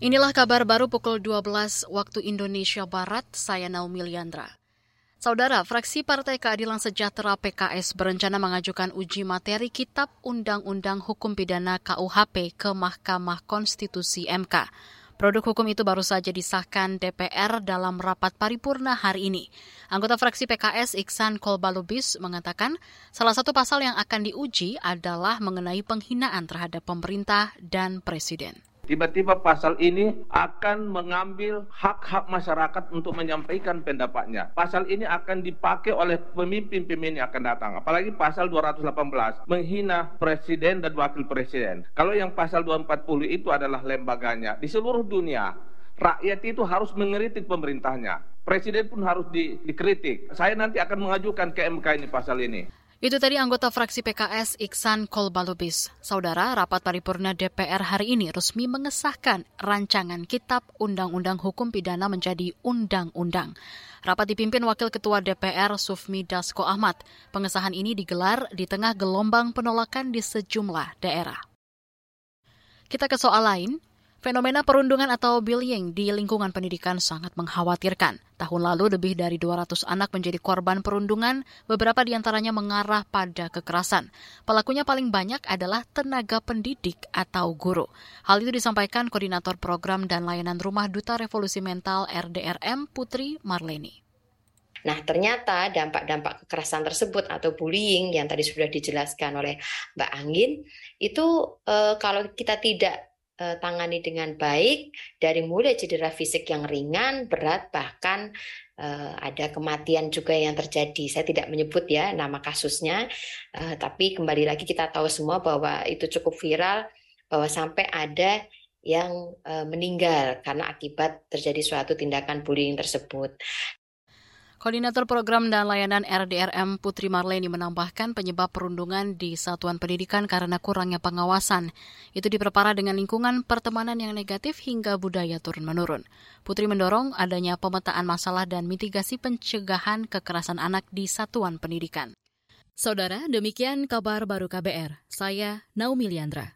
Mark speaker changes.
Speaker 1: Inilah kabar baru pukul 12 waktu Indonesia Barat, saya Naomi Liandra. Saudara, fraksi Partai Keadilan Sejahtera PKS berencana mengajukan uji materi Kitab Undang-Undang Hukum Pidana KUHP ke Mahkamah Konstitusi MK. Produk hukum itu baru saja disahkan DPR dalam rapat paripurna hari ini. Anggota fraksi PKS Iksan Kolbalubis mengatakan salah satu pasal yang akan diuji adalah mengenai penghinaan terhadap pemerintah dan presiden
Speaker 2: tiba-tiba pasal ini akan mengambil hak-hak masyarakat untuk menyampaikan pendapatnya. Pasal ini akan dipakai oleh pemimpin-pemimpin yang akan datang. Apalagi pasal 218 menghina presiden dan wakil presiden. Kalau yang pasal 240 itu adalah lembaganya. Di seluruh dunia rakyat itu harus mengeritik pemerintahnya. Presiden pun harus di, dikritik. Saya nanti akan mengajukan ke MK ini pasal ini.
Speaker 1: Itu tadi anggota fraksi PKS Iksan Kolbalubis. Saudara, rapat paripurna DPR hari ini resmi mengesahkan rancangan Kitab Undang-Undang Hukum Pidana menjadi undang-undang. Rapat dipimpin Wakil Ketua DPR Sufmi Dasko Ahmad. Pengesahan ini digelar di tengah gelombang penolakan di sejumlah daerah. Kita ke soal lain, Fenomena perundungan atau bullying di lingkungan pendidikan sangat mengkhawatirkan. Tahun lalu lebih dari 200 anak menjadi korban perundungan, beberapa di antaranya mengarah pada kekerasan. Pelakunya paling banyak adalah tenaga pendidik atau guru. Hal itu disampaikan Koordinator Program dan Layanan Rumah Duta Revolusi Mental RDRM Putri Marleni.
Speaker 3: Nah, ternyata dampak-dampak kekerasan tersebut atau bullying yang tadi sudah dijelaskan oleh Mbak Angin itu e, kalau kita tidak tangani dengan baik dari mulai cedera fisik yang ringan, berat, bahkan uh, ada kematian juga yang terjadi. Saya tidak menyebut ya nama kasusnya, uh, tapi kembali lagi kita tahu semua bahwa itu cukup viral bahwa sampai ada yang meninggal karena akibat terjadi suatu tindakan bullying tersebut.
Speaker 1: Koordinator Program dan Layanan RDRM Putri Marleni menambahkan penyebab perundungan di satuan pendidikan karena kurangnya pengawasan. Itu diperparah dengan lingkungan pertemanan yang negatif hingga budaya turun-menurun. Putri mendorong adanya pemetaan masalah dan mitigasi pencegahan kekerasan anak di satuan pendidikan. Saudara, demikian kabar baru KBR. Saya Naomi Liandra.